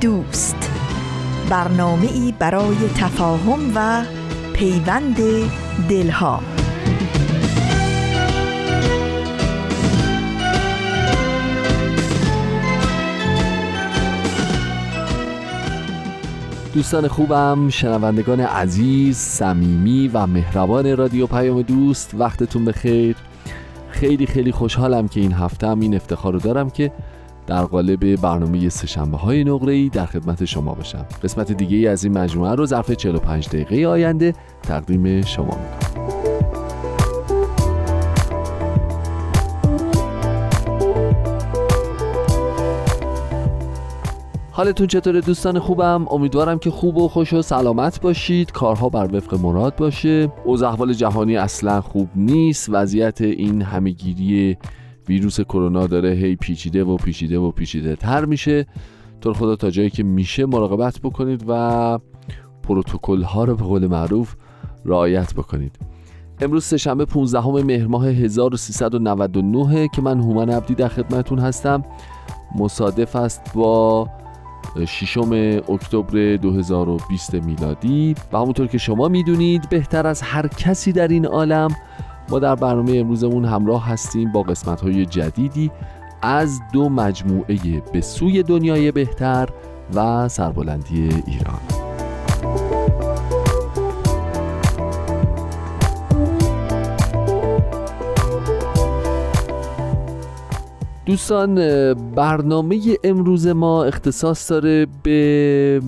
دوست. برنامه ای برای تفاهم و پیوند دلها. دوستان خوبم شنوندگان عزیز صمیمی و مهربان رادیو پیام دوست وقتتون بخیر. خیلی خیلی خوشحالم که این هفته هم این افتخار رو دارم که در قالب برنامه سهشنبه های نقره ای در خدمت شما باشم. قسمت دیگه ای از این مجموعه رو ظرف 45 دقیقه آینده تقدیم شما می‌کنم. حالتون چطوره دوستان خوبم؟ امیدوارم که خوب و خوش و سلامت باشید. کارها بر وفق مراد باشه. اوضاع احوال جهانی اصلا خوب نیست. وضعیت این همهگیری ویروس کرونا داره هی پیچیده و پیچیده و پیچیده تر میشه. طور خدا تا جایی که میشه مراقبت بکنید و پروتکل ها رو به قول معروف رعایت بکنید. امروز سهشنبه 15 مهر ماه 1399 که من هومن عبدی در خدمتون هستم. مصادف است با ششم اکتبر 2020 میلادی و همونطور که شما می‌دونید بهتر از هر کسی در این عالم ما در برنامه امروزمون همراه هستیم با قسمت های جدیدی از دو مجموعه به سوی دنیای بهتر و سربلندی ایران. دوستان برنامه امروز ما اختصاص داره به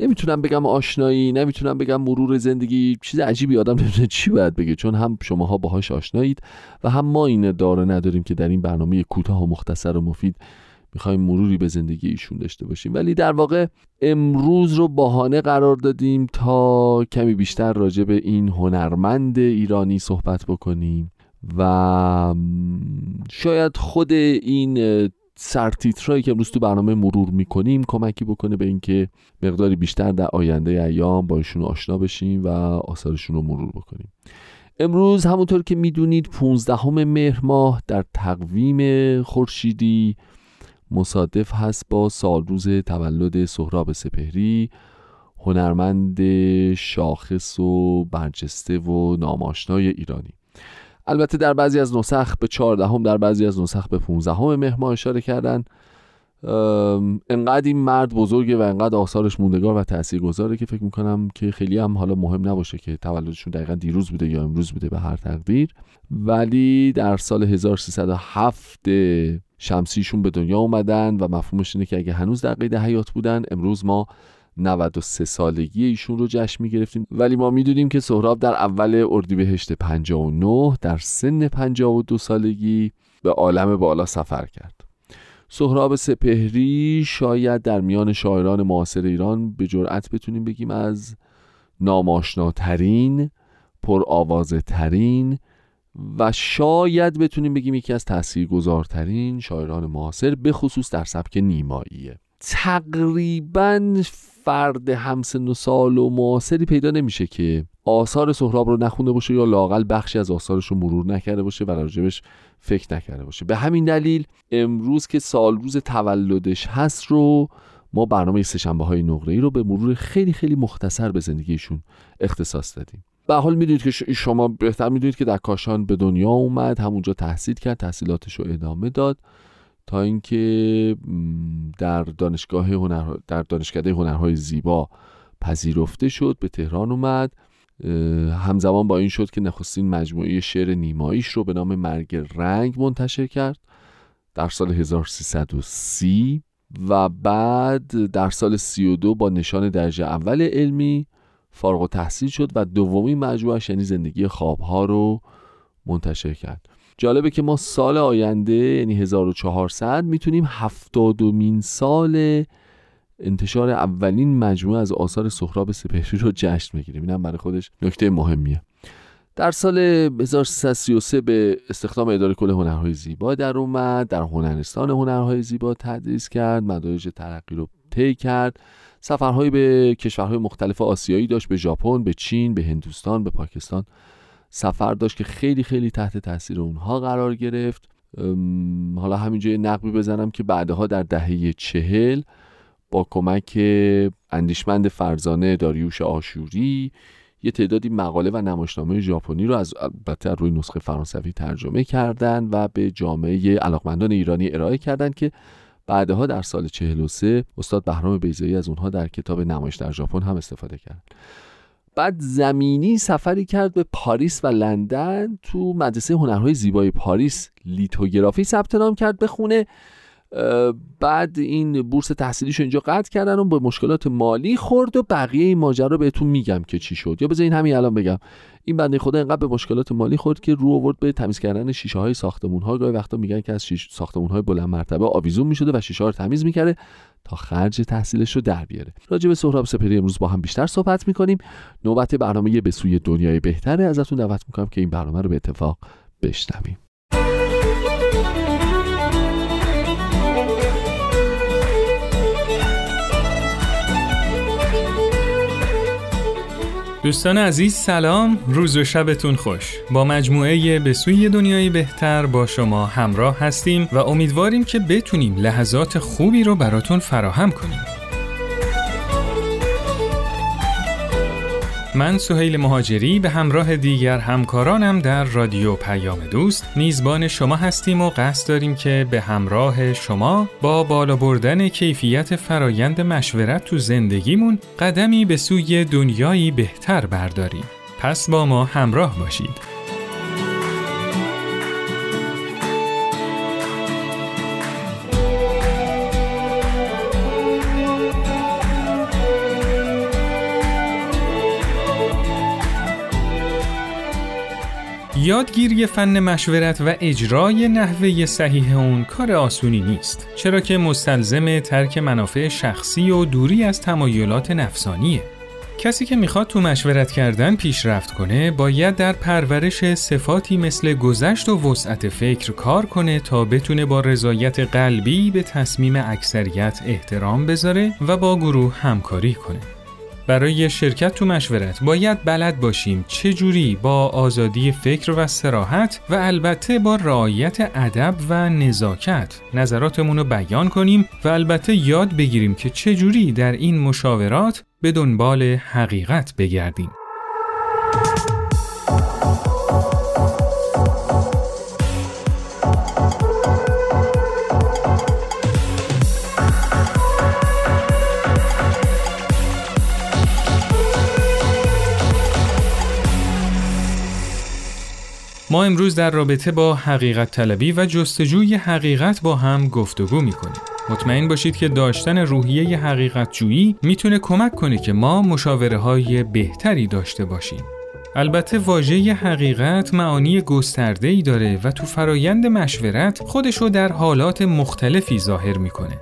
نمی‌تونم بگم آشنایی نمی‌تونم بگم مرور زندگی چیز عجیبی آدم نمی‌تونه چی باید بگه چون هم شماها باهاش آشنایید و هم ما این داره نداریم که در این برنامه کوتاه و مختصر و مفید می‌خوایم مروری به زندگی ایشون داشته باشیم. ولی در واقع امروز رو بهانه قرار دادیم تا کمی بیشتر راجع به این هنرمند ایرانی صحبت بکنیم و شاید خود این سرتیترهایی که امروز تو برنامه مرور می‌کنیم کمکی بکنه به اینکه مقداری بیشتر در آینده ایام با ایشون آشنا بشیم و آثارشون رو مرور بکنیم. امروز همونطور که می‌دونید 15 مهر ماه در تقویم خورشیدی مصادف هست با سالروز تولد سهراب سپهری هنرمند شاخص و برجسته و ناماشنای ایرانی. البته در بعضی از نسخ به 14 در بعضی از نسخ به 15 مهر ماه اشاره کردن. انقدر این مرد بزرگه و انقدر آثارش موندگار و تاثیرگذاره که فکر می‌کنم که خیلی هم حالا مهم نباشه که تولدشون دقیقا دیروز بوده یا امروز بوده به هر تقدیر. ولی در سال 1307 شمسیشون به دنیا اومدن و مفهومش اینه که اگه هنوز در قید حیات بودن امروز ما 93 سالگی ایشون رو جشن می گرفتیم ولی ما می‌دونیم که سهراب در اول اردیبهشت 59 در سن 52 سالگی به عالم بالا سفر کرد. سهراب سپهری شاید در میان شاعران معاصر ایران به جرأت بتونیم بگیم از ناماشناترین پر ترین و شاید بتونیم بگیم یکی از تاثیرگذارترین شاعران معاصر به خصوص در سبک نیماییه. تقریبا فرد همسن و سال و معاصری پیدا نمیشه که آثار سهراب رو نخونده باشه یا لاقل بخشی از آثارش رو مرور نکرده باشه و راجبش فکر نکرده باشه. به همین دلیل امروز که سال روز تولدش هست رو ما برنامه سهشنبه های نقره ای رو به مرور خیلی خیلی مختصر به زندگیشون اختصاص دادیم. به حال می‌دونید که شما بهتر می‌دونید که در کاشان به دنیا اومد همونجا تحصیل کرد تحصیلاتش رو ادامه داد. تا اینکه در دانشگاه هنر در دانشکده هنرهای زیبا پذیرفته شد به تهران اومد. همزمان با این شد که نخستین مجموعه شعر نیماییش رو به نام مرگ رنگ منتشر کرد در سال 1330 و بعد در سال 32 با نشان درجه اول علمی فارغ و تحصیل شد و دومی مجموعه یعنی زندگی خوابها رو منتشر کرد. جالبه که ما سال آینده یعنی 1400 می‌تونیم هفتادمین سال انتشار اولین مجموعه از آثار سهراب سپهری رو جشن بگیریم. اینم برای خودش نکته مهمیه. در سال 1333 به استخدام اداره کل هنرهای زیبا در اومد در هنرستان هنرهای زیبا تدریس کرد مدارج ترقی رو طی کرد. سفرهایی به کشورهای مختلف آسیایی داشت به ژاپن به چین به هندوستان به پاکستان. سفر داشت که خیلی خیلی تحت تاثیر اونها قرار گرفت. حالا همینجا یه نقبی بزنم که بعدها در دهه چهل با کمک اندیشمند فرزانه داریوش آشوری یه تعدادی مقاله و نمایشنامه ژاپنی رو از البته روی نسخه فرانسوی ترجمه کردند و به جامعه علاقمندان ایرانی ارائه کردند که بعدها در سال 43 استاد بهرام بیزایی از اونها در کتاب نمایش در ژاپن هم استفاده کرد بعد زمینی سفری کرد به پاریس و لندن تو مدرسه هنرهای زیبای پاریس. لیتوگرافی ثبت نام کرد بخونه بعد این بورس تحصیلیش اینجا قطع کردن و به مشکلات مالی خورد و بقیه این ماجرا بهتون میگم که چی شد. یا بذارین همین الان بگم. این بنده خدا اینقدر به مشکلات مالی خورد که رو آورد به تمیز کردن شیشه های ساختمون ها گاهی وقتا میگن که از شیش ساختمون های بلند مرتبه آویزون می‌شده و شیشه ها رو تمیز می‌کرده تا خرج تحصیلش رو در بیاره. راجع به سهراب سپری امروز با هم بیشتر صحبت می‌کنیم. نوبت برنامه به سوی دنیای بهتره. ازتون دعوت می‌کنم که این برنامه رو به اتفاق بشنویم. دوستان عزیز سلام. روز و شبتون خوش. با مجموعه به سوی دنیای بهتر با شما همراه هستیم و امیدواریم که بتونیم لحظات خوبی رو براتون فراهم کنیم. من سهیل مهاجری به همراه دیگر همکارانم در رادیو پیام دوست میزبان شما هستیم و قصد داریم که به همراه شما با بالا بردن کیفیت فرایند مشورت تو زندگیمون قدمی به سوی دنیایی بهتر برداریم. پس با ما همراه باشید. یادگیری فن مشورت و اجرای نحوه صحیح اون کار آسونی نیست. چرا که مستلزم ترک منافع شخصی و دوری از تمایلات نفسانیه. کسی که می‌خواد تو مشورت کردن پیشرفت کنه باید در پرورش صفاتی مثل گذشت و وسعت فکر کار کنه تا بتونه با رضایت قلبی به تصمیم اکثریت احترام بذاره و با گروه همکاری کنه. برای شرکت تو مشورت باید بلد باشیم چه جوری با آزادی فکر و سراحت و البته با رعایت ادب و نزاکت نظراتمون رو بیان کنیم و البته یاد بگیریم که چه جوری در این مشاورات به دنبال حقیقت بگردیم. ما امروز در رابطه با حقیقت طلبی و جستجوی حقیقت با هم گفتگو می‌کنیم. مطمئن باشید که داشتن روحیه حقیقت جویی می‌تونه کمک کنه که ما مشاوره های بهتری داشته باشیم. البته واژه حقیقت معانی گسترده ای داره و تو فرایند مشورت خودشو در حالات مختلفی ظاهر می‌کنه.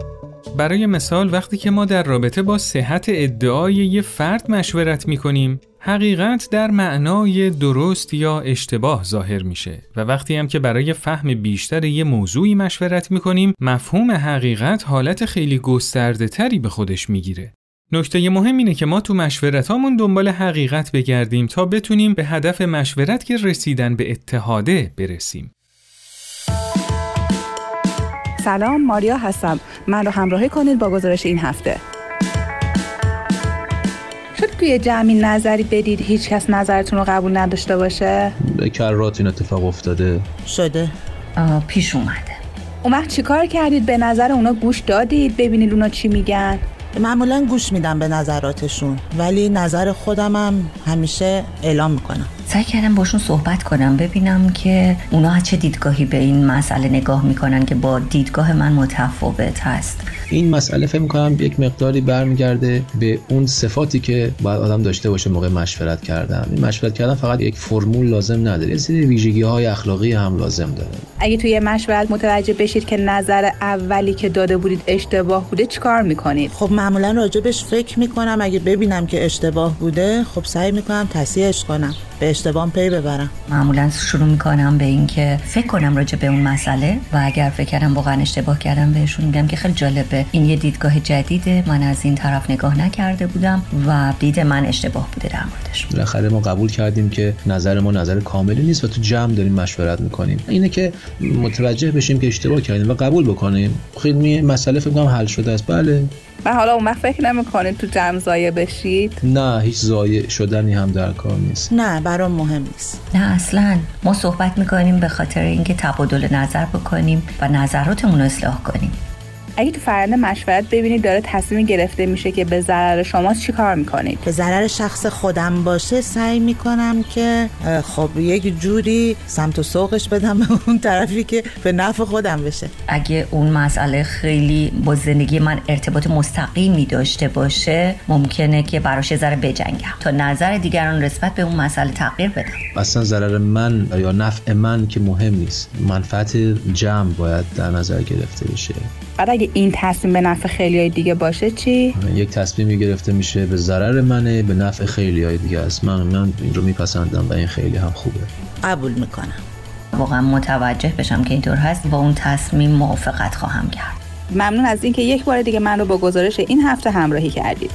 برای مثال وقتی که ما در رابطه با صحت ادعای یه فرد مشورت می‌کنیم حقیقت در معنای درست یا اشتباه ظاهر میشه و وقتی هم که برای فهم بیشتر یه موضوعی مشورت می‌کنیم مفهوم حقیقت حالت خیلی گسترده تری به خودش می‌گیره. نکته مهم اینه که ما تو مشورت هامون دنبال حقیقت بگردیم تا بتونیم به هدف مشورت که رسیدن به اتحاده برسیم. سلام ماریا هستم. من رو همراهی کنید با گزارش این هفته. شد توی جمعی نظری بدید هیچ کس نظرتون رو قبول نداشته باشه؟ به کرات این اتفاق افتاده. شده. پیش اومده. اون وقت چیکار کردید؟ به نظر اونا گوش دادید؟ ببینید اونا چی میگن؟ معمولا گوش میدم به نظراتشون ولی نظر خودمم همیشه اعلام می‌کنم. سعی کردم باشون صحبت کنم ببینم که اونا چه دیدگاهی به این مسئله نگاه می‌کنن که با دیدگاه من متفاوت هست. این مسئله فکر می‌کنم یک مقداری برمیگرده به اون صفاتی که باید آدم داشته باشه موقع مشورت کردن. این مشورت کردن فقط یک فرمول لازم نداره یه سری ویژگی های اخلاقی هم لازم داره. اگه توی مشورت متوجه بشید که نظر اولی که داده بودید اشتباه بوده چیکار می‌کنید؟ خب معمولا راجبش فکر می‌کنم اگه ببینم که اشتباه بوده خب سعی می‌کنم تصحیحش کنم. به اشتباه پی ببرم. معمولا شروع می‌کنم به اینکه فکر کنم راجع به اون مسئله و اگر فکر کردم واقعا اشتباه کردم بهشون میگم که خیلی جالبه. این یه دیدگاه جدیده. من از این طرف نگاه نکرده بودم و دید من اشتباه بوده در موردش. بالاخره ما قبول کردیم که نظر ما نظر کاملی نیست و تو جمع داریم مشورت می‌کنیم. اینه که متوجه بشیم که اشتباه کردیم و قبول بکنیم. خیلی مسئله فکر کنم حل شده است. بله. و حالا اون وقت فکر نمی‌کنید تو جمع زایه بشید؟ نه هیچ زایه شدنی هم در کار نیست. نه برام مهم نیست. نه اصلا. ما صحبت می‌کنیم به خاطر اینکه تبادل نظر بکنیم و نظراتمون رو اصلاح کنیم. اگه تو فرنده مشورت ببینید داره تصمیم گرفته میشه که به ضرر شماست چی کار می‌کنید؟ به ضرر شخص خودم باشه سعی می‌کنم که خب یک جوری سمت و سوقش بدم به اون طرفی که به نفع خودم بشه. اگه اون مسئله خیلی با زندگی من ارتباط مستقیمی داشته باشه ممکنه که براش ذره بجنگم. تا نظر دیگران نسبت به اون مسئله تغییر بدم. اصلا ضرر من یا نفع من که مهم نیست. منفعت جمع باید در نظر گرفته بشه. بعد اگه این تصمیم به نفع خیلی های دیگه باشه چی؟ یک تصمیمی گرفته میشه به ضرر منه به نفع خیلی های دیگه است. من من این رو میپسندم و این خیلی هم خوبه. قبول می‌کنم. واقعا متوجه بشم که اینطور هست. با اون تصمیم موافقت خواهم کرد. ممنون از اینکه یک بار دیگه من رو با گزارش این هفته همراهی کردید.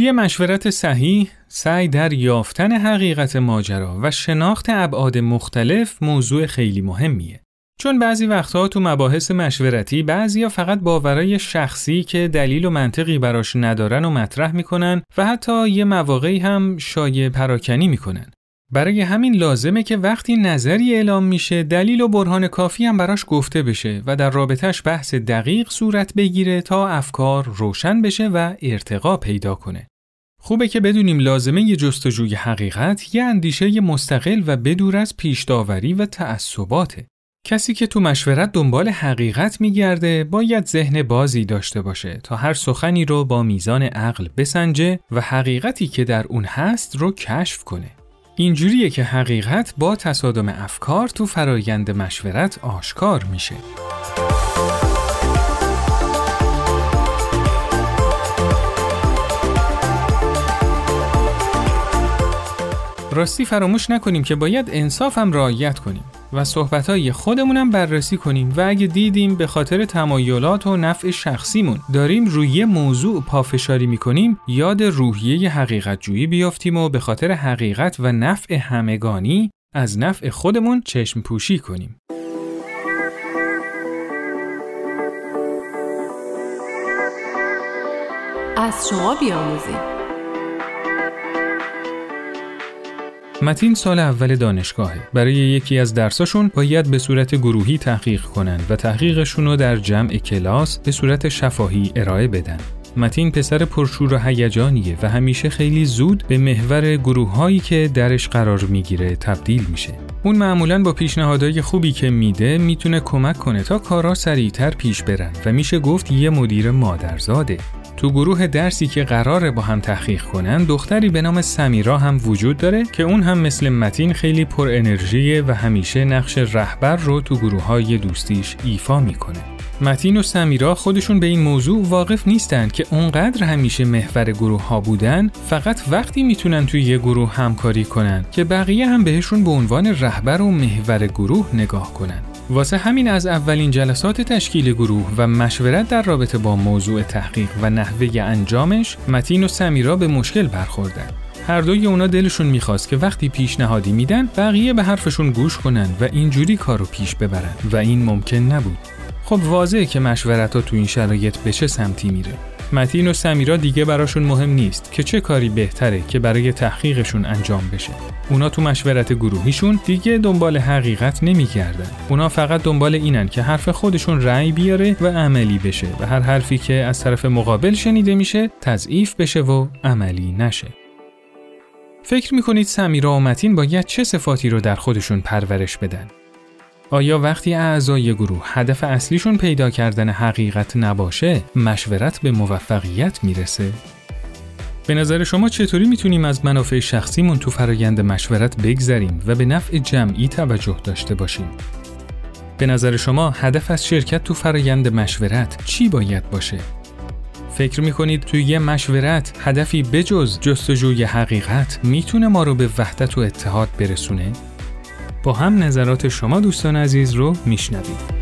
توی مشورت صحیح سعی در یافتن حقیقت ماجرا و شناخت ابعاد مختلف موضوع خیلی مهمیه. چون بعضی وقتها تو مباحث مشورتی بعضیا فقط باورای شخصی که دلیل و منطقی براش ندارن و مطرح می‌کنن و حتی یه مواقعی هم شایع پراکنی می‌کنن. برای همین لازمه که وقتی نظری اعلام میشه دلیل و برهان کافی هم براش گفته بشه و در رابطش بحث دقیق صورت بگیره تا افکار روشن بشه و ارتقا پیدا کنه. خوبه که بدونیم لازمه ی جستجوی حقیقت یه اندیشه مستقل و بدور از پیش داوری و تعصباته. کسی که تو مشورت دنبال حقیقت میگرده باید ذهن بازی داشته باشه تا هر سخنی رو با میزان عقل بسنجه و حقیقتی که در اون هست رو کشف کنه. اینجوریه که حقیقت با تصادم افکار تو فرایند مشورت آشکار میشه. راستی فراموش نکنیم که باید انصاف هم رعایت کنیم و صحبتهای خودمونم بررسی کنیم و اگه دیدیم به خاطر تمایلات و نفع شخصیمون داریم روی موضوع پافشاری می‌کنیم یاد روحیه حقیقت جویی بیافتیم و به خاطر حقیقت و نفع همگانی از نفع خودمون چشم پوشی کنیم. از شما بیاموزیم متین سال اول دانشگاهه. برای یکی از درساشون باید به صورت گروهی تحقیق کنن و تحقیقشون رو در جمع کلاس به صورت شفاهی ارائه بدن. متین پسر پرشور و هیجانیه و همیشه خیلی زود به محور گروه هایی که درش قرار می‌گیره تبدیل میشه. اون معمولا با پیشنهادهای خوبی که میده می‌تونه کمک کنه تا کارا سریعتر پیش برن و میشه گفت یه مدیر مادرزاده. تو گروه درسی که قراره با هم تحقیق کنن دختری به نام سمیرا هم وجود داره که اون هم مثل متین خیلی پر انرژیه و همیشه نقش رهبر رو تو گروه های دوستیش ایفا می‌کنه. متین و سمیرا خودشون به این موضوع واقف نیستن که اونقدر همیشه محور گروه ها بودن فقط وقتی می‌تونن توی یه گروه همکاری کنن که بقیه هم بهشون به عنوان رهبر و محور گروه نگاه کنن. واسه همین از اولین جلسات تشکیل گروه و مشورت در رابطه با موضوع تحقیق و نحوه انجامش متین و سمیرا به مشکل برخوردن. هر دوی اونا دلشون می‌خواست که وقتی پیشنهادی میدن بقیه به حرفشون گوش کنن و اینجوری کارو پیش ببرن و این ممکن نبود. خب واضحه که مشورت ها تو این شرایط به چه سمتی میره. متین و سمیرا دیگه براشون مهم نیست که چه کاری بهتره که برای تحقیقشون انجام بشه. اونا تو مشورت گروهیشون دیگه دنبال حقیقت نمیگردن. اونا فقط دنبال اینن که حرف خودشون رأی بیاره و عملی بشه و هر حرفی که از طرف مقابل شنیده میشه تضعیف بشه و عملی نشه. فکر می‌کنید سمیرا و متین باید چه صفاتی رو در خودشون پرورش بدن؟ آیا وقتی اعضای گروه هدف اصلیشون پیدا کردن حقیقت نباشه مشورت به موفقیت می‌رسه؟ به نظر شما چطوری می‌تونیم از منافع شخصیمون تو فرایند مشورت بگذریم و به نفع جمعی توجه داشته باشیم؟ به نظر شما هدف از شرکت تو فرایند مشورت چی باید باشه؟ فکر می‌کنید توی یه مشورت هدفی بجز جستجوی حقیقت می‌تونه ما رو به وحدت و اتحاد برسونه؟ با هم نظرات شما دوستان عزیز رو میشنویم.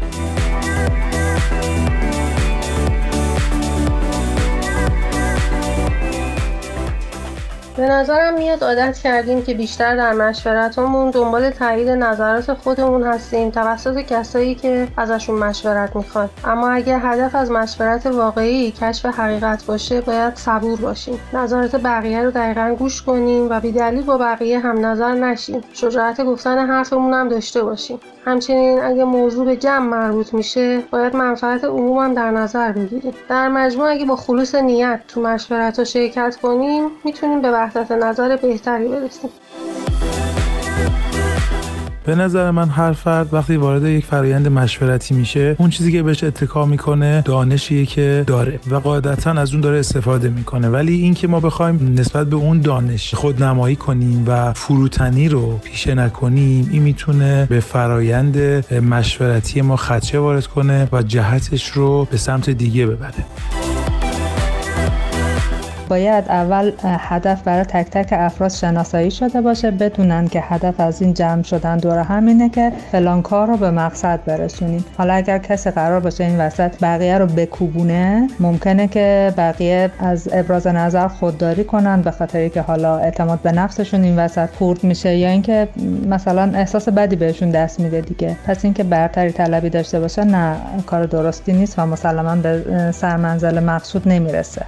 به نظرم میاد عادت کردیم که بیشتر در مشورتمون دنبال تایید نظرات خودمون هستیم توسط کسایی که ازشون مشورت می‌خواد اما اگر هدف از مشورت واقعی کشف حقیقت باشه باید صبور باشیم. نظرات بقیه رو دقیقا گوش کنیم و بیدلیل با بقیه هم نظر نشیم. شجاعت گفتن حرفمون هم داشته باشیم. همچنین اگه موضوع به جمع مربوط میشه باید منفعت عموم هم در نظر بگیریم. در مجموع اگه با خلوص نیت تو مشورت شرکت کنیم می‌تونیم به وحدت نظر بهتری برسیم. به نظر من هر فرد وقتی وارد یک فرایند مشورتی میشه اون چیزی که بهش اتکا می‌کنه دانشیه که داره و قاعدتا از اون داره استفاده می‌کنه. ولی اینکه ما بخوایم نسبت به اون دانش خود نمایی کنیم و فروتنی رو پیشه نکنیم این می‌تونه به فرایند مشورتی ما خدشه وارد کنه و جهتش رو به سمت دیگه ببره. باید اول هدف برای تک تک افراد شناسایی شده باشه بدونن که هدف از این جمع شدن دور همینه که فلان کار رو به مقصد برسونیم. حالا اگر کسی قرار باشه این وسط بقیه رو بکوبونه ممکنه که بقیه از ابراز نظر خودداری کنن به خاطری که حالا اعتماد به نفسشون این وسط خورد میشه یا اینکه مثلا احساس بدی بهشون دست میده دیگه. پس اینکه برتری طلبی داشته باشه نه کار درستی نیست و مسلما به سرمنزل مقصود نمی‌رسه.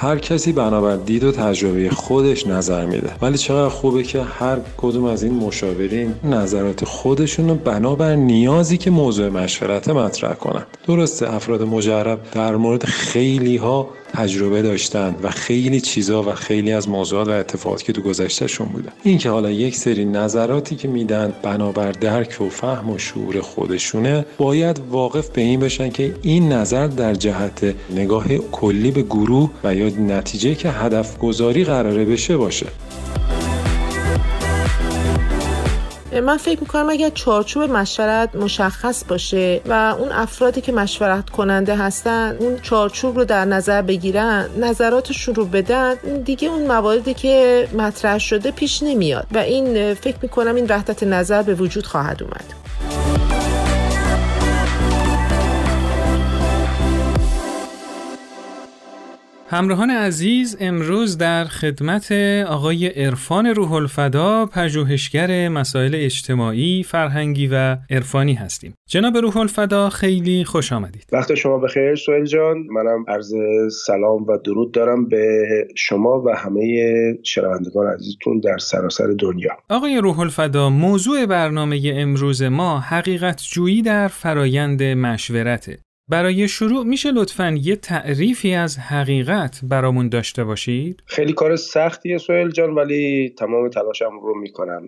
هر کسی بنابر دید و تجربه خودش نظر میده. ولی چقدر خوبه که هر کدوم از این مشاورین نظرات خودشون رو بنابر نیازی که موضوع مشورت مطرح کنند درسته افراد مجرب در مورد خیلی ها تجربه داشتن و خیلی چیزا و خیلی از موضوعات و اتفاقاتی که تو گذشتهشون بودن این که حالا یک سری نظراتی که میدن بنابر درک و فهم و شعور خودشونه باید واقف به این بشن که این نظر در جهت نگاه کلی به گروه و یا نتیجه که هدف گذاری قراره بشه باشه. من فکر می‌کنم اگر چارچوب مشورت مشخص باشه و اون افرادی که مشورت کننده هستن اون چارچوب رو در نظر بگیرن نظراتشون رو بدن دیگه اون مواردی که مطرح شده پیش نمیاد. و این فکر می‌کنم این وحدت نظر به وجود خواهد اومد. همراهان عزیز امروز در خدمت آقای عرفان روح الفدا پژوهشگر مسائل اجتماعی، فرهنگی و عرفانی هستیم. جناب روح الفدا خیلی خوش آمدید. وقت شما بخیر سویل جان. منم عرض سلام و درود دارم به شما و همه شنوندگان عزیزتون در سراسر دنیا. آقای روح الفدا موضوع برنامه امروز ما حقیقت جویی در فرایند مشورته. برای شروع میشه لطفا یه تعریفی از حقیقت برامون داشته باشید؟ خیلی کار سختیه سوهل جان ولی تمام تلاشم رو می‌کنم.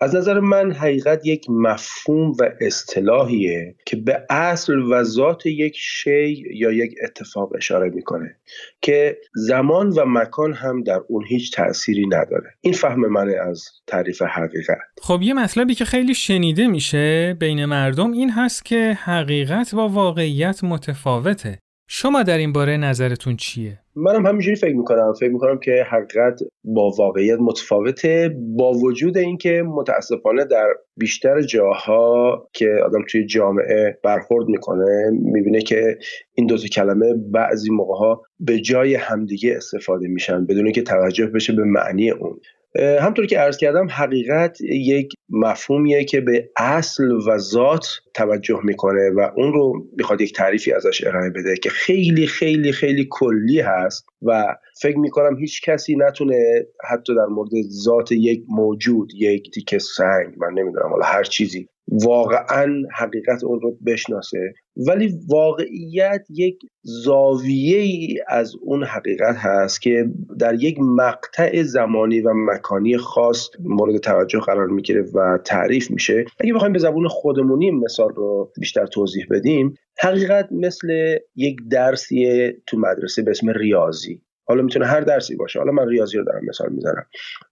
از نظر من حقیقت یک مفهوم و اصطلاحیه که به اصل و ذات یک شی یا یک اتفاق اشاره می‌کنه که زمان و مکان هم در اون هیچ تأثیری نداره. این فهم منه از تعریف حقیقت. خب یه مطلبی که خیلی شنیده میشه بین مردم این هست که حقیقت با واقعیت متفاوته. شما در این باره نظرتون چیه؟ منم همینجوری فکر می‌کنم. فکر می‌کنم که حقیقت با واقعیت متفاوته با وجود اینکه متاسفانه در بیشتر جاها که آدم توی جامعه برخورد می‌کنه می‌بینه که این دوتا کلمه بعضی موقع ها به جای همدیگه استفاده میشن بدون که توجه بشه به معنی اون. همطور که عرض کردم حقیقت یک مفهومیه که به اصل و ذات توجه می‌کنه و اون رو می‌خواد یک تعریفی ازش ارائه بده که خیلی خیلی خیلی کلی هست و فکر می‌کنم هیچ کسی نتونه حتی در مورد ذات یک موجود یک تیکه سنگ من نمی‌دونم حالا هر چیزی واقعا حقیقت اون رو بشناسه. ولی واقعیت یک زاویه ای از اون حقیقت هست که در یک مقطع زمانی و مکانی خاص مورد توجه قرار می‌گیره و تعریف میشه. اگه بخوایم به زبون خودمونی مثال رو بیشتر توضیح بدیم حقیقت مثل یک درسی تو مدرسه به اسم ریاضی. حالا می‌تونه هر درسی باشه. حالا من ریاضی رو دارم مثال می‌زنم.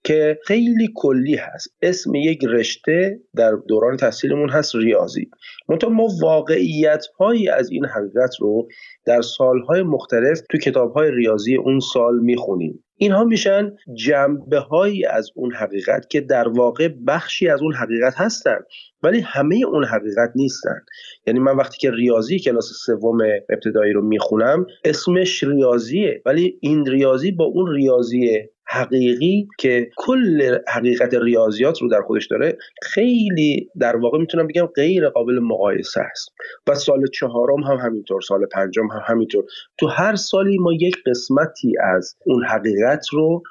که خیلی کلی هست. اسم یک رشته در دوران تحصیلمون هست ریاضی. منتها ما واقعیت هایی از این حقیقت رو در سالهای مختلف تو کتاب های ریاضی اون سال می‌خونیم. اینها میشن جنبه هایی از اون حقیقت که در واقع بخشی از اون حقیقت هستن. ولی همه اون حقیقت نیستن. یعنی من وقتی که ریاضی کلاس سوم ابتدایی رو می‌خونم اسمش ریاضیه. ولی این ریاضی با اون ریاضی حقیقی که کل حقیقت ریاضیات رو در خودش داره خیلی در واقع می‌تونم بگم غیر قابل مقایسه است. و سال چهارم هم همینطور سال پنجم هم همینطور. تو هر سالی ما یک قسمتی از اون حقیقت رو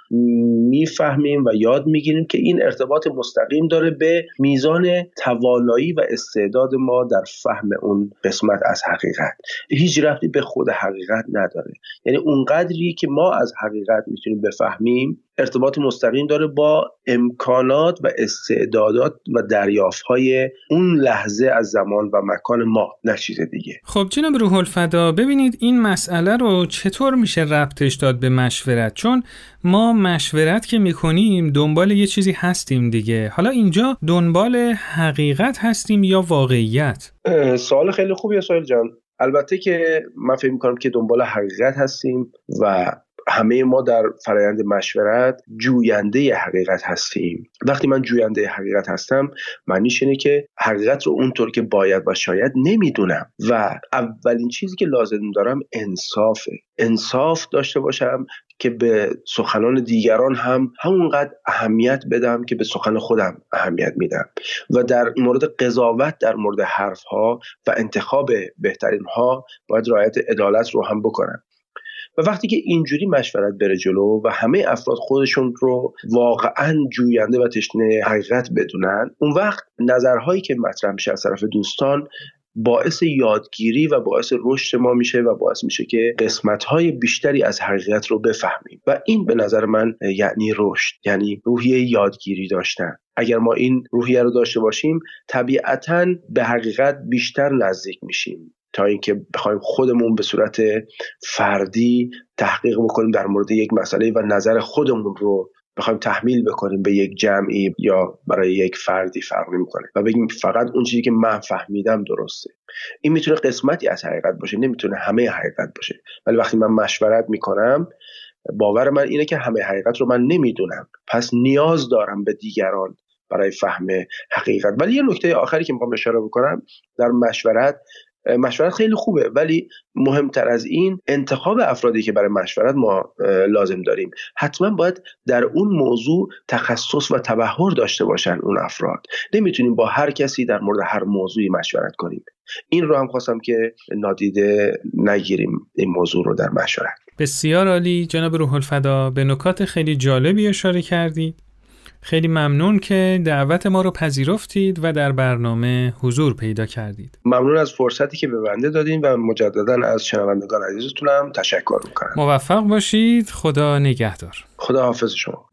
می‌فهمیم و یاد می‌گیریم که این ارتباط مستقیم داره به میزان توانایی و استعداد ما در فهم اون قسمت از حقیقت. هیچ رفتی به خود حقیقت نداره. یعنی اونقدری که ما از حقیقت می‌تونیم بفهمیم ارتباط مستقیم داره با امکانات و استعدادات و دریافت های اون لحظه از زمان و مکان ما. نه چیز دیگه. خب جناب روح الفدا ببینید این مسئله رو چطور میشه ربطش داد به مشورت؟ چون ما مشورت که می‌کنیم دنبال یه چیزی هستیم دیگه. حالا اینجا دنبال حقیقت هستیم یا واقعیت؟ سوال خیلی خوبیه سوال جان. البته که من فکر می‌کنم که دنبال حقیقت هستیم و همه ما در فرایند مشورت جوینده حقیقت هستیم. وقتی من جوینده حقیقت هستم معنیش اینه که حقیقت رو اونطور که باید و شاید نمی‌دونم. و اولین چیزی که لازم دارم انصافه. انصاف داشته باشم که به سخنان دیگران هم همونقدر اهمیت بدم که به سخن خودم اهمیت میدم. و در مورد قضاوت در مورد حرف ها و انتخاب بهترین ها باید رعایت عدالت رو هم بکنم. و وقتی که اینجوری مشورت بره جلو و همه افراد خودشون رو واقعا جوینده و تشنه حقیقت بدونن اون وقت نظرهایی که مطرح میشه از طرف دوستان باعث یادگیری و باعث رشد ما میشه و باعث میشه که قسمت های بیشتری از حقیقت رو بفهمیم. و این به نظر من یعنی رشد یعنی روحیه یادگیری داشتن. اگر ما این روحیه رو داشته باشیم طبیعتا به حقیقت بیشتر نزدیک میشیم. تا اینکه بخوایم خودمون به صورت فردی تحقیق بکنیم در مورد یک مسئله و نظر خودمون رو بخوایم تحمیل بکنیم به یک جمعی یا برای یک فردی فرق نمی‌کنه و بگیم فقط اون چیزی که من فهمیدم درسته. این می‌تونه قسمتی از حقیقت باشه نمی‌تونه همه حقیقت باشه. ولی وقتی من مشورت می‌کنم باور من اینه که همه حقیقت رو من نمی‌دونم. پس نیاز دارم به دیگران برای فهم حقیقت. ولی یه نکته آخری که می‌خوام اشاره بکنم در مشورت مشورت خیلی خوبه. ولی مهمتر از این انتخاب افرادی که برای مشورت ما لازم داریم. حتما باید در اون موضوع تخصص و تبهر داشته باشن اون افراد. نمی‌تونیم با هر کسی در مورد هر موضوعی مشورت کنیم. این رو هم خواستم که نادیده نگیریم این موضوع رو در مشورت. بسیار عالی. جناب روح الفدا به نکات خیلی جالبی اشاره کردید. خیلی ممنون که دعوت ما رو پذیرفتید و در برنامه حضور پیدا کردید. ممنون از فرصتی که به بنده دادین و مجددا از شنوندگان عزیزتونم تشکر می‌کنم. موفق باشید. خدا نگهدار. خدا حافظ شما.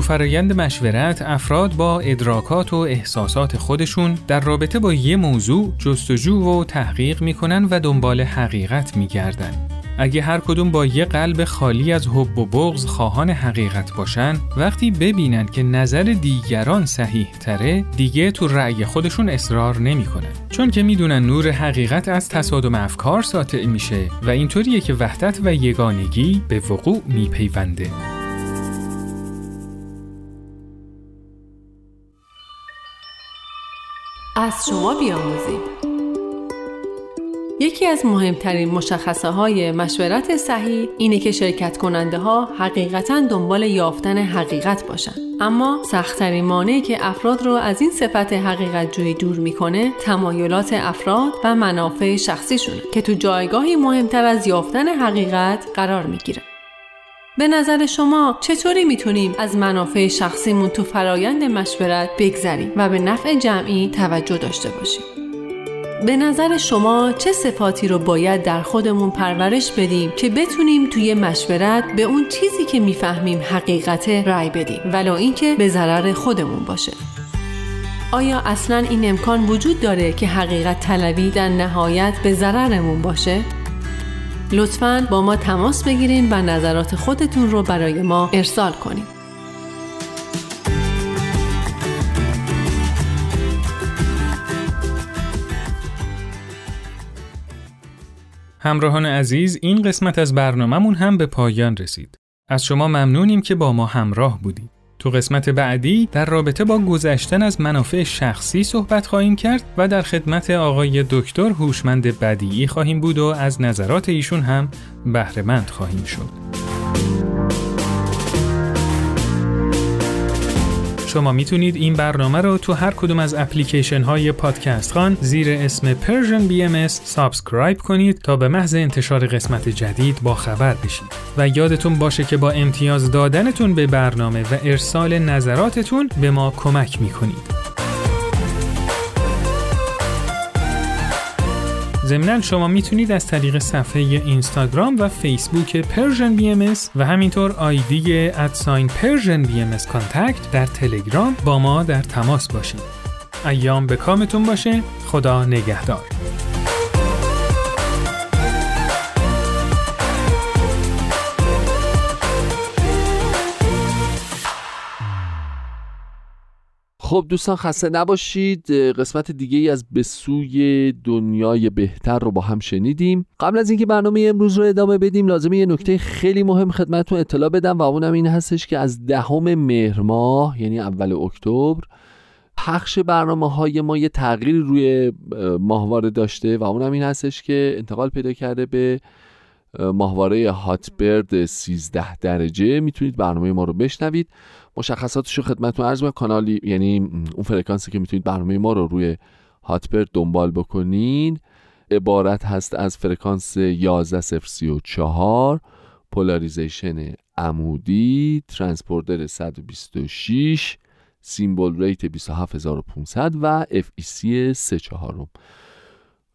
تو فرایند مشورت افراد با ادراکات و احساسات خودشون در رابطه با یه موضوع جستجو و تحقیق می‌کنن و دنبال حقیقت میگردن. اگه هر کدوم با یه قلب خالی از حب و بغض خواهان حقیقت باشن وقتی ببینن که نظر دیگران صحیح تره دیگه تو رأی خودشون اصرار نمی‌کنن چون که می‌دونن نور حقیقت از تصادم افکار ساطع میشه و اینطوریه که وحدت و یگانگی به وقوع میپیونده از شما بیاموزیم. یکی از مهمترین مشخصه های مشورت صحیح اینه که شرکت کننده ها حقیقتا دنبال یافتن حقیقت باشن. اما سختترین مانعی که افراد رو از این صفت حقیقت جویی دور می‌کنه تمایلات افراد و منافع شخصیشونه که تو جایگاهی مهمتر از یافتن حقیقت قرار می‌گیره. به نظر شما چطوری می‌تونیم از منافع شخصیمون تو فرایند مشورت بگذریم و به نفع جمعی توجه داشته باشیم؟ به نظر شما چه صفاتی رو باید در خودمون پرورش بدیم که بتونیم توی مشورت به اون چیزی که می‌فهمیم حقیقت رای بدیم ولو اینکه به ضرر خودمون باشه آیا اصلا این امکان وجود داره که حقیقت طلبی در نهایت به ضررمون باشه؟ لطفا با ما تماس بگیرین و نظرات خودتون رو برای ما ارسال کنید. همراهان عزیز این قسمت از برنامهمون هم به پایان رسید. از شما ممنونیم که با ما همراه بودید. تو قسمت بعدی در رابطه با گذشتن از منافع شخصی صحبت خواهیم کرد و در خدمت آقای دکتر هوشمند بدیعی خواهیم بود و از نظرات ایشون هم بهرهمند خواهیم شد. شما می‌تونید این برنامه رو تو هر کدوم از اپلیکیشن های پادکست خوان زیر اسم Persian BMS subscribe کنید تا به محض انتشار قسمت جدید با خبر بشید و یادتون باشه که با امتیاز دادنتون به برنامه و ارسال نظراتتون به ما کمک می‌کنید. ضمنا شما می‌تونید از طریق صفحه اینستاگرام و فیسبوک Persian BMS و همینطور ID at sign Persian BMS contact در تلگرام با ما در تماس باشید. ایام به کامتون باشه خدا نگهدار. خب دوستان خسته نباشید قسمت دیگه ای از به سوی دنیای بهتر رو با هم شنیدیم. قبل از اینکه برنامه امروز رو ادامه بدیم لازمه یه نکته خیلی مهم خدمتتون اطلاع بدم و اونم این هستش که از دهم مهر ماه یعنی اول اکتبر پخش برنامه های ما یه تغییر روی ماهواره داشته و اونم این هستش که انتقال پیدا کرده به ماهواره هاتبرد 13 درجه. می‌تونید برنامه ما رو بشنوید. مشخصاتش رو خدمتتون عرض کنم کانالی یعنی اون فرکانسی که می‌تونید برنامه ما رو روی Hotbird دنبال بکنین. عبارت هست از فرکانس 11034 polarization عمودی ترانسپوردر 126 symbol rate 27500 و FEC 34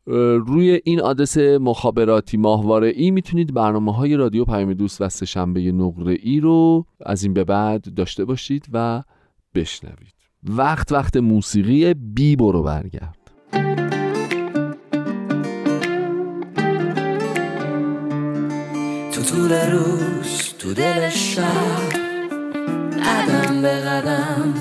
روی این آدرس مخابراتی ماهواره ای می‌تونید برنامه های رادیو پیام دوست و سهشنبه نقره ای رو از این به بعد داشته باشید و بشنوید. وقت وقت موسیقی بی برو برگرد. تو طول روز تو دل شب قدم به قدم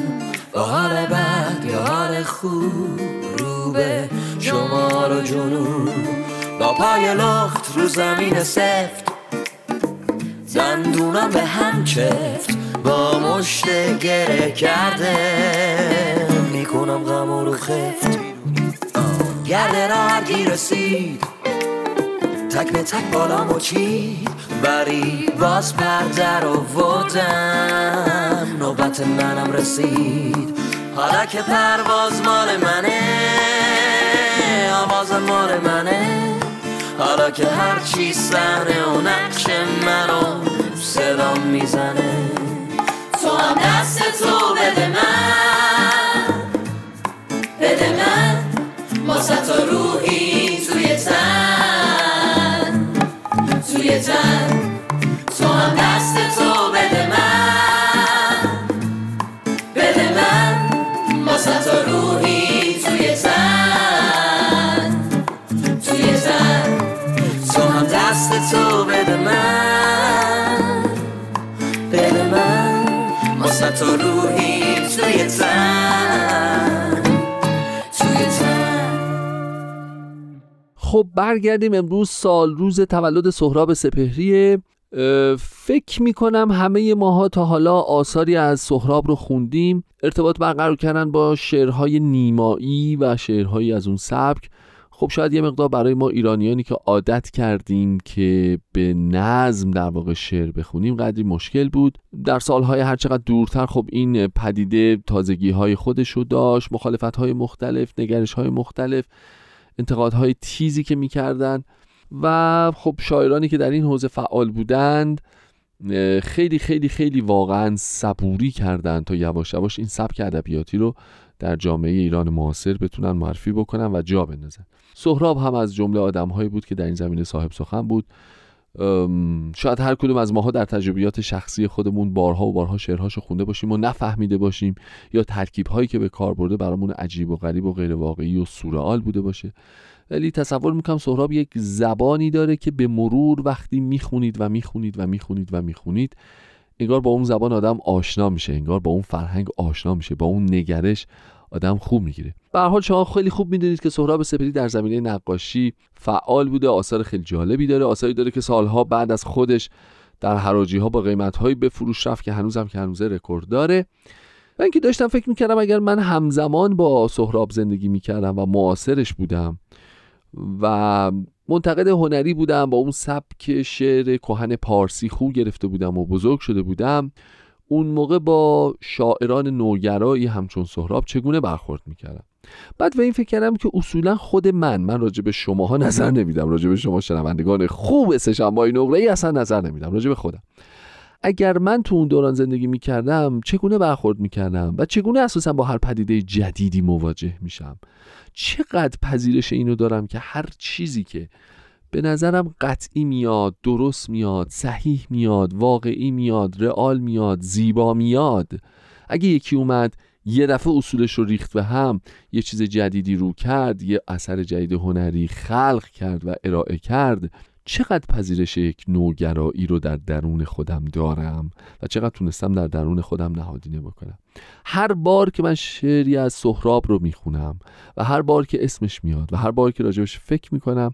با حال بد یا حال خوب رو به شمال و جنوب با پای لخت رو زمین سفت. دندونم به هم چفت با مشت گره کرده. می‌کنم غم رو خفت. گرده را هرگی رسید. تک به تک بالا مچید بری باز پرده رو ودم نوبت منم رسید. حالا که پرواز مال منه. آواز مال منه. حالا که هر چی سحنه و نقش منو صدا می‌زنه. تو هم دست تو بده من. بده من. واسه تو روحی توی تن. توی تن. تو هم تو بده من بده من واسه تو روحی توی تن خب برگردیم امروز سال روز تولد سهراب سپهریه. فکر می‌کنم همه ماها تا حالا آثاری از سهراب رو خوندیم. ارتباط برقرار کردن با شعرهای نیمایی و شعرهایی از اون سبک. خب شاید یه مقدار برای ما ایرانیانی که عادت کردیم که به نظم در واقع شعر بخونیم قدری مشکل بود. در سالهای هرچقدر دورتر خب این پدیده تازگی های خودش داشت مخالفت های مختلف نگرش های مختلف انتقادهای تیزی که می‌کردن و خب شاعرانی که در این حوزه فعال بودند خیلی خیلی خیلی واقعا صبوری کردن تا یواش یواش این سبک ادبیاتی رو در جامعه ایران معاصر بتونن معرفی بکنن و جا بندازن. سهراب هم از جمله آدمهایی بود که در این زمینه صاحب سخن بود. شاید هر کدوم از ماها در تجربیات شخصی خودمون بارها و بارها شعرهاشو خونده باشیم و نفهمیده باشیم یا ترکیب هایی که به کار برده برامون عجیب و غریب و غیر واقعی و سورئال بوده باشه. ولی تصور می‌کنم سهراب یک زبانی داره که به مرور وقتی می‌خونید و می‌خونید و می‌خونید و می‌خونید انگار با اون زبان آدم آشنا میشه انگار با اون فرهنگ آشنا میشه با اون نگرش آدم خوب می‌گیره. به حال شما خیلی خوب می‌دونید که سهراب سپری در زمینه نقاشی فعال بوده آثار خیلی جالبی داره آثاری داره که سالها بعد از خودش در حراجی ها با قیمت هایی به فروش رفت که هنوزم که هنوزه رکورد داره. و اینکه داشتم فکر می‌کردم اگر من همزمان با سهراب زندگی می‌کردم و معاصرش بودم و منتقد هنری بودم با اون سبک شعر کهن پارسی خوب گرفته بودم و بزرگ شده بودم. اون موقع با شاعران نوگرایی همچون سهراب چگونه برخورد می‌کردم؟ بعد به این فکر کردم که اصولا خود من من راجع به شماها نظر نمیدم راجع به شما شنوندگان خوب اسشم با این نقره ای اصلا نظر نمیدم راجع به خودم. اگر من تو اون دوران زندگی می‌کردم چگونه برخورد می‌کردم؟ و چگونه اساسا با هر پدیده جدیدی مواجه میشم؟ چقدر پذیرش اینو دارم که هر چیزی که به نظرم قطعی میاد درست میاد صحیح میاد واقعی میاد رئال میاد زیبا میاد. اگه یکی اومد یه دفعه اصولش رو ریخت به هم یه چیز جدیدی رو کرد یه اثر جدید هنری خلق کرد و ارائه کرد چقدر پذیرش یک نوگرایی رو در درون خودم دارم و چقدر تونستم در درون خودم نهادینه بکنم؟ هر بار که من شعری از سهراب رو می‌خونم و هر بار که اسمش میاد و هر بار که راجبش فکر می‌کنم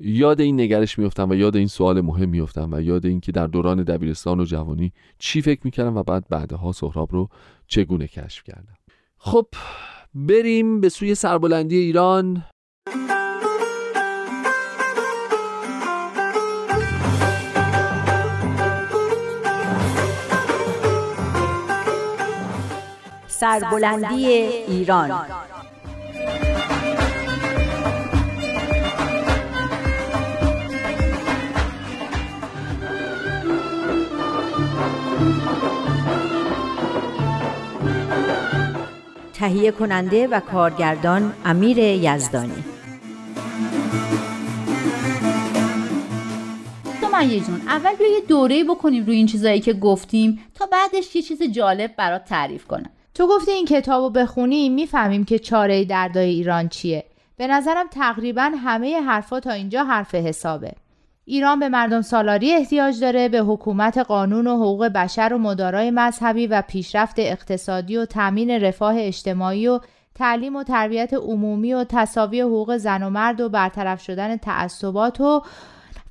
یاد این نگرش میفتم و یاد این سوال مهم میفتم و یاد این که در دوران دبیرستان و جوانی چی فکر می‌کردم و بعد بعدها سهراب رو چگونه کشف کردم؟ خب بریم به سوی سربلندی ایران. سربلندی ایران. تهیه کننده و کارگردان امیر یزدانی. یه جون اول بیا یه دوره بکنیم روی این چیزایی که گفتیم تا بعدش یه چیز جالب برات تعریف کنم. تو گفتی این کتاب رو بخونیم می‌فهمیم که چاره دردای ایران چیه. به نظرم تقریبا همه حرفا تا اینجا حرف حسابه. ایران به مردم سالاری احتیاج داره به حکومت قانون و حقوق بشر و مدارای مذهبی و پیشرفت اقتصادی و تامین رفاه اجتماعی و تعلیم و تربیت عمومی و تصاوی حقوق زن و مرد و برطرف شدن تعصبات و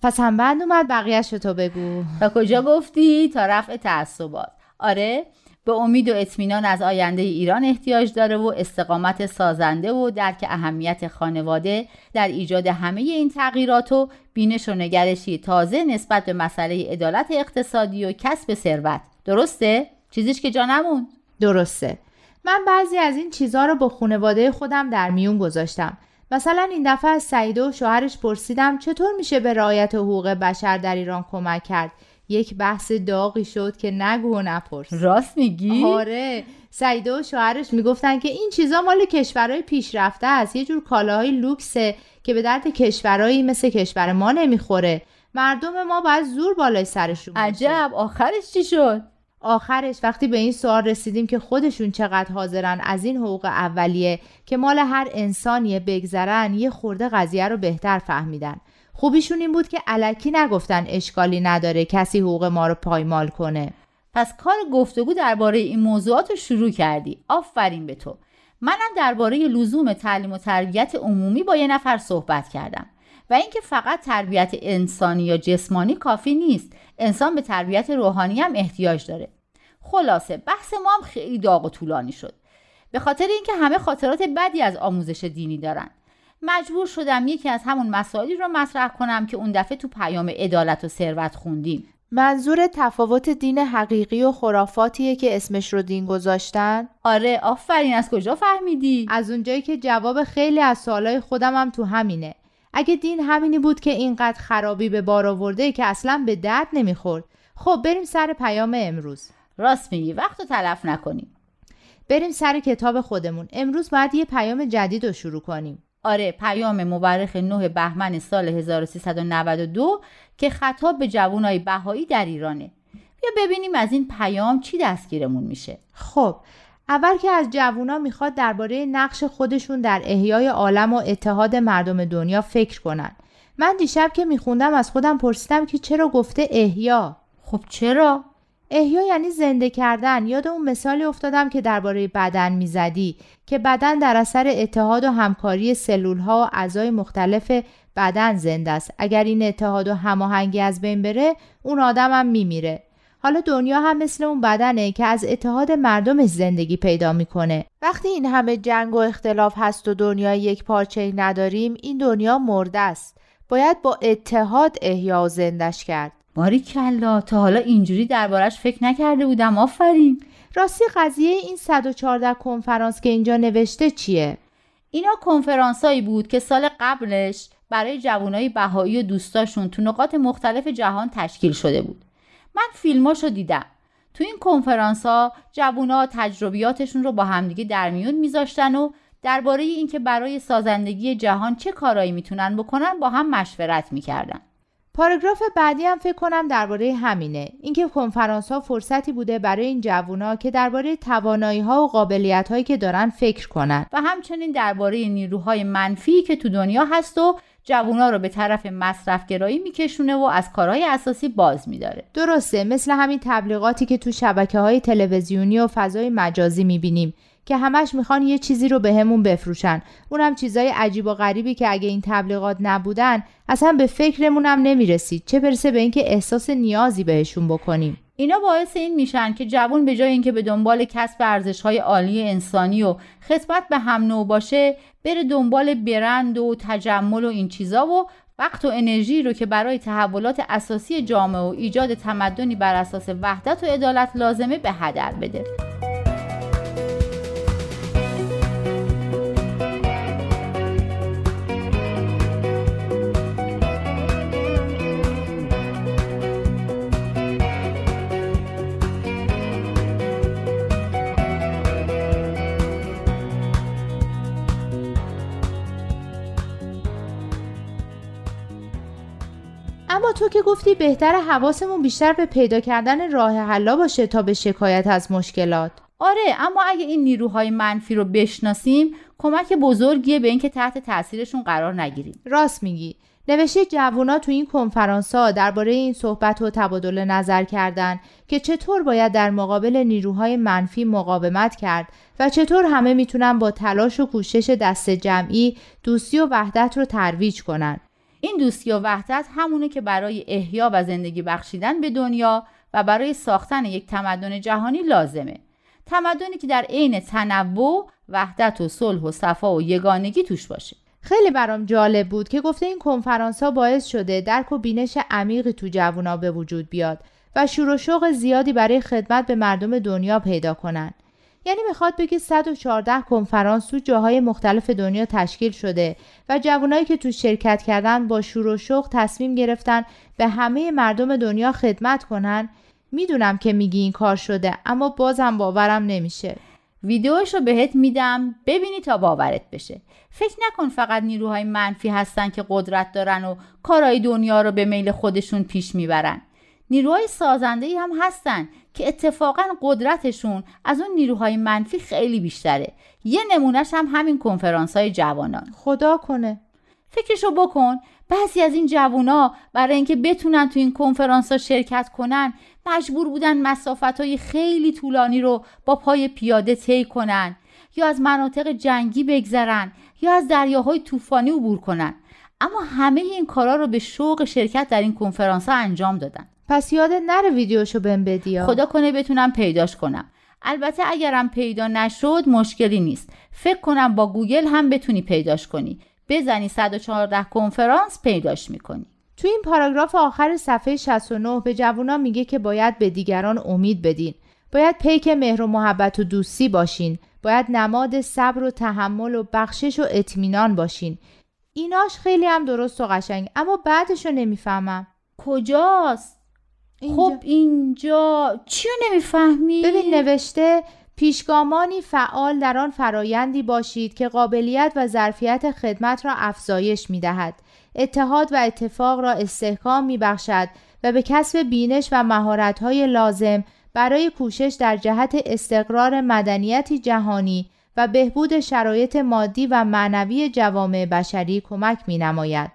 پس هم بند اومد بقیهش تو بگو. تا کجا گفتی؟ تا رفع تعصبات. آره به امید و اطمینان از آینده ایران احتیاج داره و استقامت سازنده و درک اهمیت خانواده در ایجاد همه این تغییرات و بینش و نگرشی تازه نسبت به مسئله عدالت اقتصادی و کسب ثروت. درسته؟ چیزیش که جا نموند درسته. من بعضی از این چیزها رو با خانواده خودم در میون گذاشتم. مثلا این دفعه از سعیده و شوهرش پرسیدم چطور میشه به رعایت حقوق بشر در ایران کمک کرد. یک بحث داغی شد که نگو و نپرس. راست میگی؟ آره. سعیده و شوهرش می‌گفتن که این چیزا مال کشورهای پیشرفته است. یه جور کالاهای لوکسه که به درد کشورهایی مثل کشور ما نمی‌خوره. مردم ما باید زور بالای سرشون عجب. آخرش چی شد؟ آخرش وقتی به این سوال رسیدیم که خودشون چقدر حاضرن از این حقوق اولیه که مال هر انسانیه بگذرن یه خورده قضیه رو بهتر فهمیدن. خوبیشون این بود که علکی نگفتن اشکالی نداره کسی حقوق ما رو پایمال کنه. پس کار گفتگو درباره این موضوعات رو شروع کردی. آفرین به تو. منم درباره لزوم تعلیم و تربیت عمومی با یه نفر صحبت کردم. و اینکه فقط تربیت انسانی یا جسمانی کافی نیست. انسان به تربیت روحانی هم احتیاج داره. خلاصه بحث ما هم خیلی داغ و طولانی شد. به خاطر اینکه همه خاطرات بدی از آموزش دینی دارن. مجبور شدم یکی از همون مسائلی رو مطرح کنم که اون دفعه تو پیام عدالت و ثروت خوندیم. منظور تفاوت دین حقیقی و خرافاتیه که اسمش رو دین گذاشتن؟ آره آفرین از کجا فهمیدی؟ از اونجایی که جواب خیلی از سوالای خودم هم تو همینه. اگه دین همینی بود که اینقدر خرابی به بار آورده که اصلا به درد نمی‌خورد. خب بریم سر پیام امروز. راست میگی وقت تلف نکنیم. بریم سر کتاب خودمون. امروز باید یه پیام جدید رو شروع کنیم. آره پیام مورخ 9 بهمن سال 1392 که خطاب به جوانای بهایی در ایرانه. بیا ببینیم از این پیام چی دستگیرمون میشه. خب اول که از جوونا می‌خواد درباره نقش خودشون در احیای عالم و اتحاد مردم دنیا فکر کنن. من دیشب که میخوندم از خودم پرسیدم که چرا گفته احیا؟ خب چرا؟ احیا یعنی زنده کردن. یاد اون مثالی افتادم که درباره بدن می‌زدی که بدن در اثر اتحاد و همکاری سلول ها و اعضای مختلف بدن زنده است. اگر این اتحاد و هماهنگی از بین بره اون آدم هم میمیره. حالا دنیا هم مثل اون بدنه که از اتحاد مردمش زندگی پیدا می‌کنه. وقتی این همه جنگ و اختلاف هست و دنیا یک پارچه نداریم این دنیا مرده است. باید با اتحاد احیا و زندش کرد. ماری کلا تا حالا اینجوری دربارش فکر نکرده بودم آفرین. راستی قضیه این 114 کنفرانس که اینجا نوشته چیه؟ اینا کنفرانسایی بود که سال قبلش برای جوانای بهایی و دوستاشون تو نقاط مختلف جهان تشکیل شده بود. من فیلماشو دیدم. تو این کنفرانس ها جوونا تجربیاتشون رو با همدیگه در میون میذاشتن و درباره اینکه برای سازندگی جهان چه کارایی می‌تونن بکنن با هم مشورت می‌کردن. پاراگراف بعدی هم فکر کنم درباره همینه. اینکه کنفرانس ها فرصتی بوده برای این جوونا که درباره توانایی ها و قابلیت هایی که دارن فکر کنن. و همچنین درباره نیروهای منفی که تو دنیا هست و جوونا رو به طرف مصرفگرایی میکشونه و از کارهای اساسی باز میداره. درسته مثل همین تبلیغاتی که تو شبکه های تلویزیونی و فضای مجازی می‌بینیم که همش می‌خوان یه چیزی رو بهمون به بفروشن. اونم چیزای عجیب و غریبی که اگه این تبلیغات نبودن اصلا به فکرمون هم نمی‌رسید. چه برسه به اینکه احساس نیازی بهشون بکنیم. اینا باعث این میشن که جوون به جای اینکه به دنبال کسب ارزش های عالی انسانی و خدمت به هم نوع باشه بره دنبال برند و تجمل و این چیزا و وقت و انرژی رو که برای تحولات اساسی جامعه و ایجاد تمدنی بر اساس وحدت و عدالت لازمه به هدر بده. تو که گفتی بهتر حواسمون بیشتر به پیدا کردن راه حلا باشه تا به شکایت از مشکلات. آره اما اگه این نیروهای منفی رو بشناسیم کمک بزرگیه به اینکه تحت تاثیرشون قرار نگیریم. راست میگی. نوشته جوونا تو این کنفرانس ها درباره این صحبت و تبادل نظر کردن که چطور باید در مقابل نیروهای منفی مقاومت کرد و چطور همه می‌تونن با تلاش و کوشش دست جمعی دوستی و وحدت رو ترویج کنن. این دوستی و وحدت همونه که برای احیا و زندگی بخشیدن به دنیا و برای ساختن یک تمدن جهانی لازمه. تمدنی که در عین تنوع وحدت و صلح و صفا و یگانگی توش باشه. خیلی برام جالب بود که گفته این کنفرانس ها باعث شده درک و بینش عمیقی تو جوونا به وجود بیاد و شور و شوق زیادی برای خدمت به مردم دنیا پیدا کنن. یعنی می‌خواد بگه 114 کنفرانس تو جاهای مختلف دنیا تشکیل شده و جوانایی که تو شرکت کردن با شور و شوق تصمیم گرفتن به همه مردم دنیا خدمت کنن می‌دونم که میگی این کار شده اما بازم باورم نمیشه. ویدیوش رو بهت میدم ببینی تا باورت بشه. فکر نکن فقط نیروهای منفی هستن که قدرت دارن و کارهای دنیا رو به میل خودشون پیش می‌برن. نیروهای سازنده ای هم هستن که اتفاقا قدرتشون از اون نیروهای منفی خیلی بیشتره. یه نمونهش هم همین کنفرانس های جوانان. خدا کنه. فکرشو بکن بعضی از این جوونا برای اینکه بتونن تو این کنفرانس ها شرکت کنن مجبور بودن مسافت های خیلی طولانی رو با پای پیاده طی کنن یا از مناطق جنگی بگذرن یا از دریاهای طوفانی عبور کنن. اما همه این کارا رو به شوق شرکت در این کنفرانس ها انجام دادن. پس یادت نره ویدیوشو بهم بدی خدا کنه بتونم پیداش کنم. البته اگرم پیدا نشد مشکلی نیست. فکر کنم با گوگل هم بتونی پیداش کنی. بزنی 114 کنفرانس پیداش می‌کنی. تو این پاراگراف آخر صفحه 69 به جوونا میگه که باید به دیگران امید بدین. باید پیک مهر و محبت و دوستی باشین. باید نماد صبر و تحمل و بخشش و اطمینان باشین. ایناش خیلی هم درست و قشنگ اما بعدش رو نمی‌فهمم. کجاست؟ اینجا. خب اینجا چی رو نمی‌فهمی؟ ببین نوشته پیشگامانی فعال در آن فرایندی باشید که قابلیت و ظرفیت خدمت را افزایش می دهد. اتحاد و اتفاق را استحکام می بخشد و به کسب بینش و مهارت‌های لازم برای کوشش در جهت استقرار مدنیتی جهانی و بهبود شرایط مادی و معنوی جوامع بشری کمک می نماید.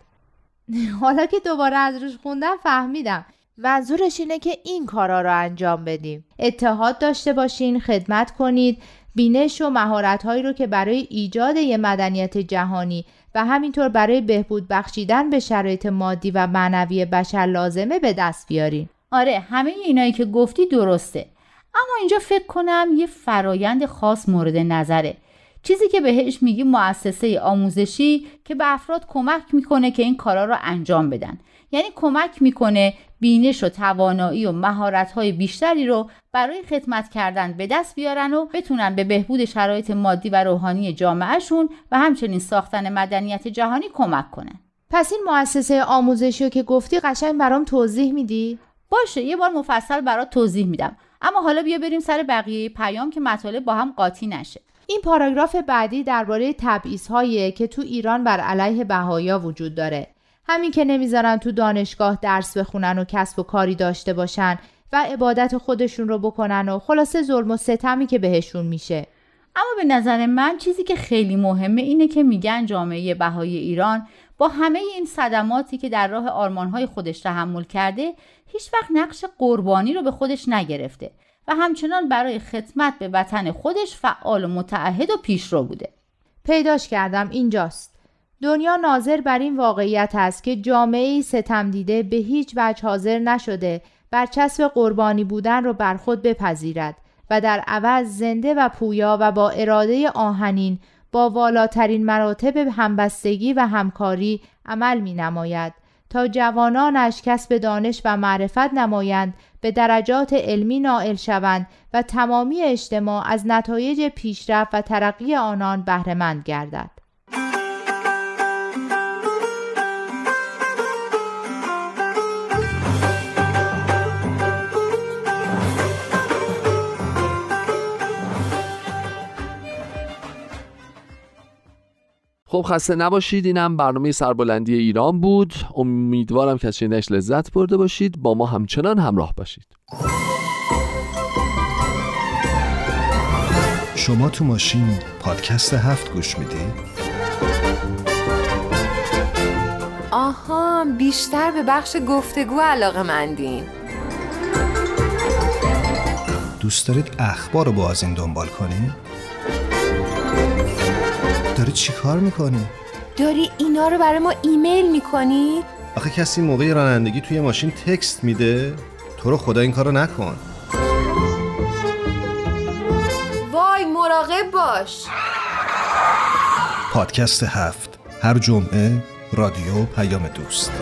حالا که دوباره از روش خوندم فهمیدم منظورش اینه که این کارا رو انجام بدیم. اتحاد داشته باشین خدمت کنید بینش و مهارت‌هایی رو که برای ایجاد یه مدنیت جهانی و همینطور برای بهبود بخشیدن به شرایط مادی و معنوی بشر لازمه به دست بیارین. آره همه اینایی که گفتی درسته. اما اینجا فکر کنم یه فرایند خاص مورد نظره. چیزی که بهش میگی مؤسسه آموزشی که به افراد کمک می‌کنه که این کارا رو انجام بدن. یعنی کمک می‌کنه بینش و توانایی و مهارت‌های بیشتری رو برای خدمت کردن به دست بیارن و بتونن به بهبود شرایط مادی و روحانی جامعهشون و همچنین ساختن مدنیت جهانی کمک کنن پس این مؤسسه آموزشی رو که گفتی قشنگ برام توضیح میدی؟ باشه یه بار مفصل برات توضیح میدم. اما حالا بیا بریم سر بقیه پیام که مطالب با هم قاطی نشه. این پاراگراف بعدی درباره تبعیض‌هایی که تو ایران بر علیه بهایا وجود داره. همین که نمی‌ذارن تو دانشگاه درس بخونن و کسب و کاری داشته باشن و عبادت خودشون رو بکنن و خلاصه ظلم و ستمی که بهشون میشه. اما به نظر من چیزی که خیلی مهمه اینه که میگن جامعه بهای ایران با همه این صدماتی که در راه آرمانهای خودش تحمل کرده هیچ وقت نقش قربانی رو به خودش نگرفته و همچنان برای خدمت به وطن خودش فعال و متعهد و پیشرو بوده. پیداش کردم اینجاست. دنیا ناظر بر این واقعیت است که جامعه ستم دیده به هیچ وجه حاضر نشده برچسب قربانی بودن رو بر خود بپذیرد و در عوض زنده و پویا و با اراده آهنین با والاترین مراتب همبستگی و همکاری عمل می نماید تا جوانانش کسب دانش و معرفت نمایند به درجات علمی نائل شوند و تمامی اجتماع از نتایج پیشرفت و ترقی آنان بهرهمند گردد. خب خسته نباشید اینم برنامه سربلندی ایران بود امیدوارم که از شنیدنش لذت برده باشید با ما همچنان همراه باشید شما تو ماشین پادکست هفت گوش میدی؟ آها بیشتر به بخش گفتگو علاقه مندین دوست دارید اخبار رو با از این دنبال کنی؟ داری چی کار می‌کنی؟ داری اینا رو برای ما ایمیل می‌کنی؟ آخه کسی موقع رانندگی توی ماشین تکست میده؟ تو رو خدا این کارو نکن وای مراقب باش پادکست هفت هر جمعه رادیو پیام دوست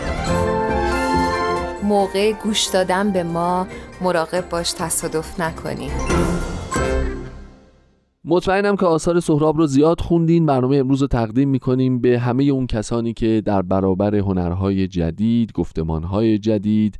موقع گوش دادن به ما مراقب باش تصادف نکنی مطمئنم که آثار سهراب رو زیاد خوندین. برنامه امروز رو تقدیم می‌کنیم به همه اون کسانی که در برابر هنرهای جدید گفتمانهای جدید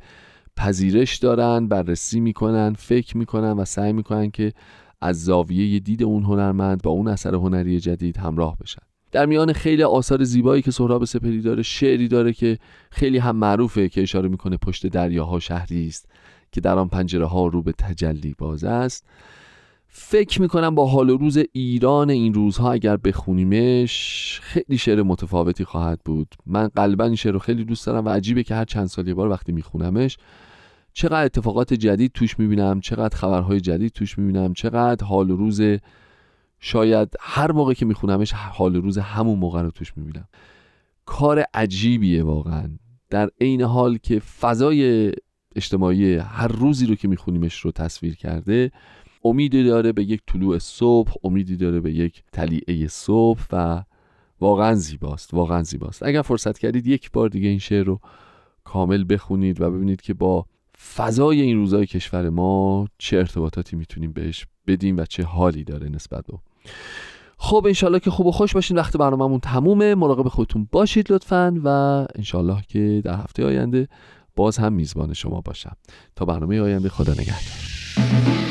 پذیرش دارن بررسی می‌کنن فکر می‌کنن و سعی می‌کنن که از زاویه دید اون هنرمند با اون اثر هنری جدید همراه بشن. در میان خیلی آثار زیبایی که سهراب سپری داره شعری داره که خیلی هم معروفه که اشاره می‌کنه پشت دریاها شهری است که در آن پنجره ها رو به تجلی باز است. فکر می‌کنم با حال و روز ایران این روزها اگر بخونیمش خیلی شعر متفاوتی خواهد بود. من قلبا این شعر رو خیلی دوست دارم و عجیبه که هر چند سال یه بار وقتی میخونمش چقدر اتفاقات جدید توش می‌بینم چقدر خبرهای جدید توش می‌بینم چقدر حال و روز شاید هر موقع که میخونمش حال و روز همون موقع رو توش می‌بینم. کار عجیبیه واقعا. در عین حال که فضای اجتماعی هر روزی رو که میخونیمش رو تصویر کرده امیدی داره به یک طلوع صبح امیدی داره به یک تلیعه صبح و واقعا زیباست واقعا زیباست. اگر فرصت کردید یک بار دیگه این شعر رو کامل بخونید و ببینید که با فضای این روزای کشور ما چه ارتباطاتی می‌تونیم بهش بدیم و چه حالی داره نسبت به خب انشالله که خوب و خوش باشین. وقت برنامهمون تمومه. مراقب خودتون باشید لطفا. و انشالله که در هفته آینده باز هم میزبان شما باشم. تا برنامه آینده خدا نگهدار.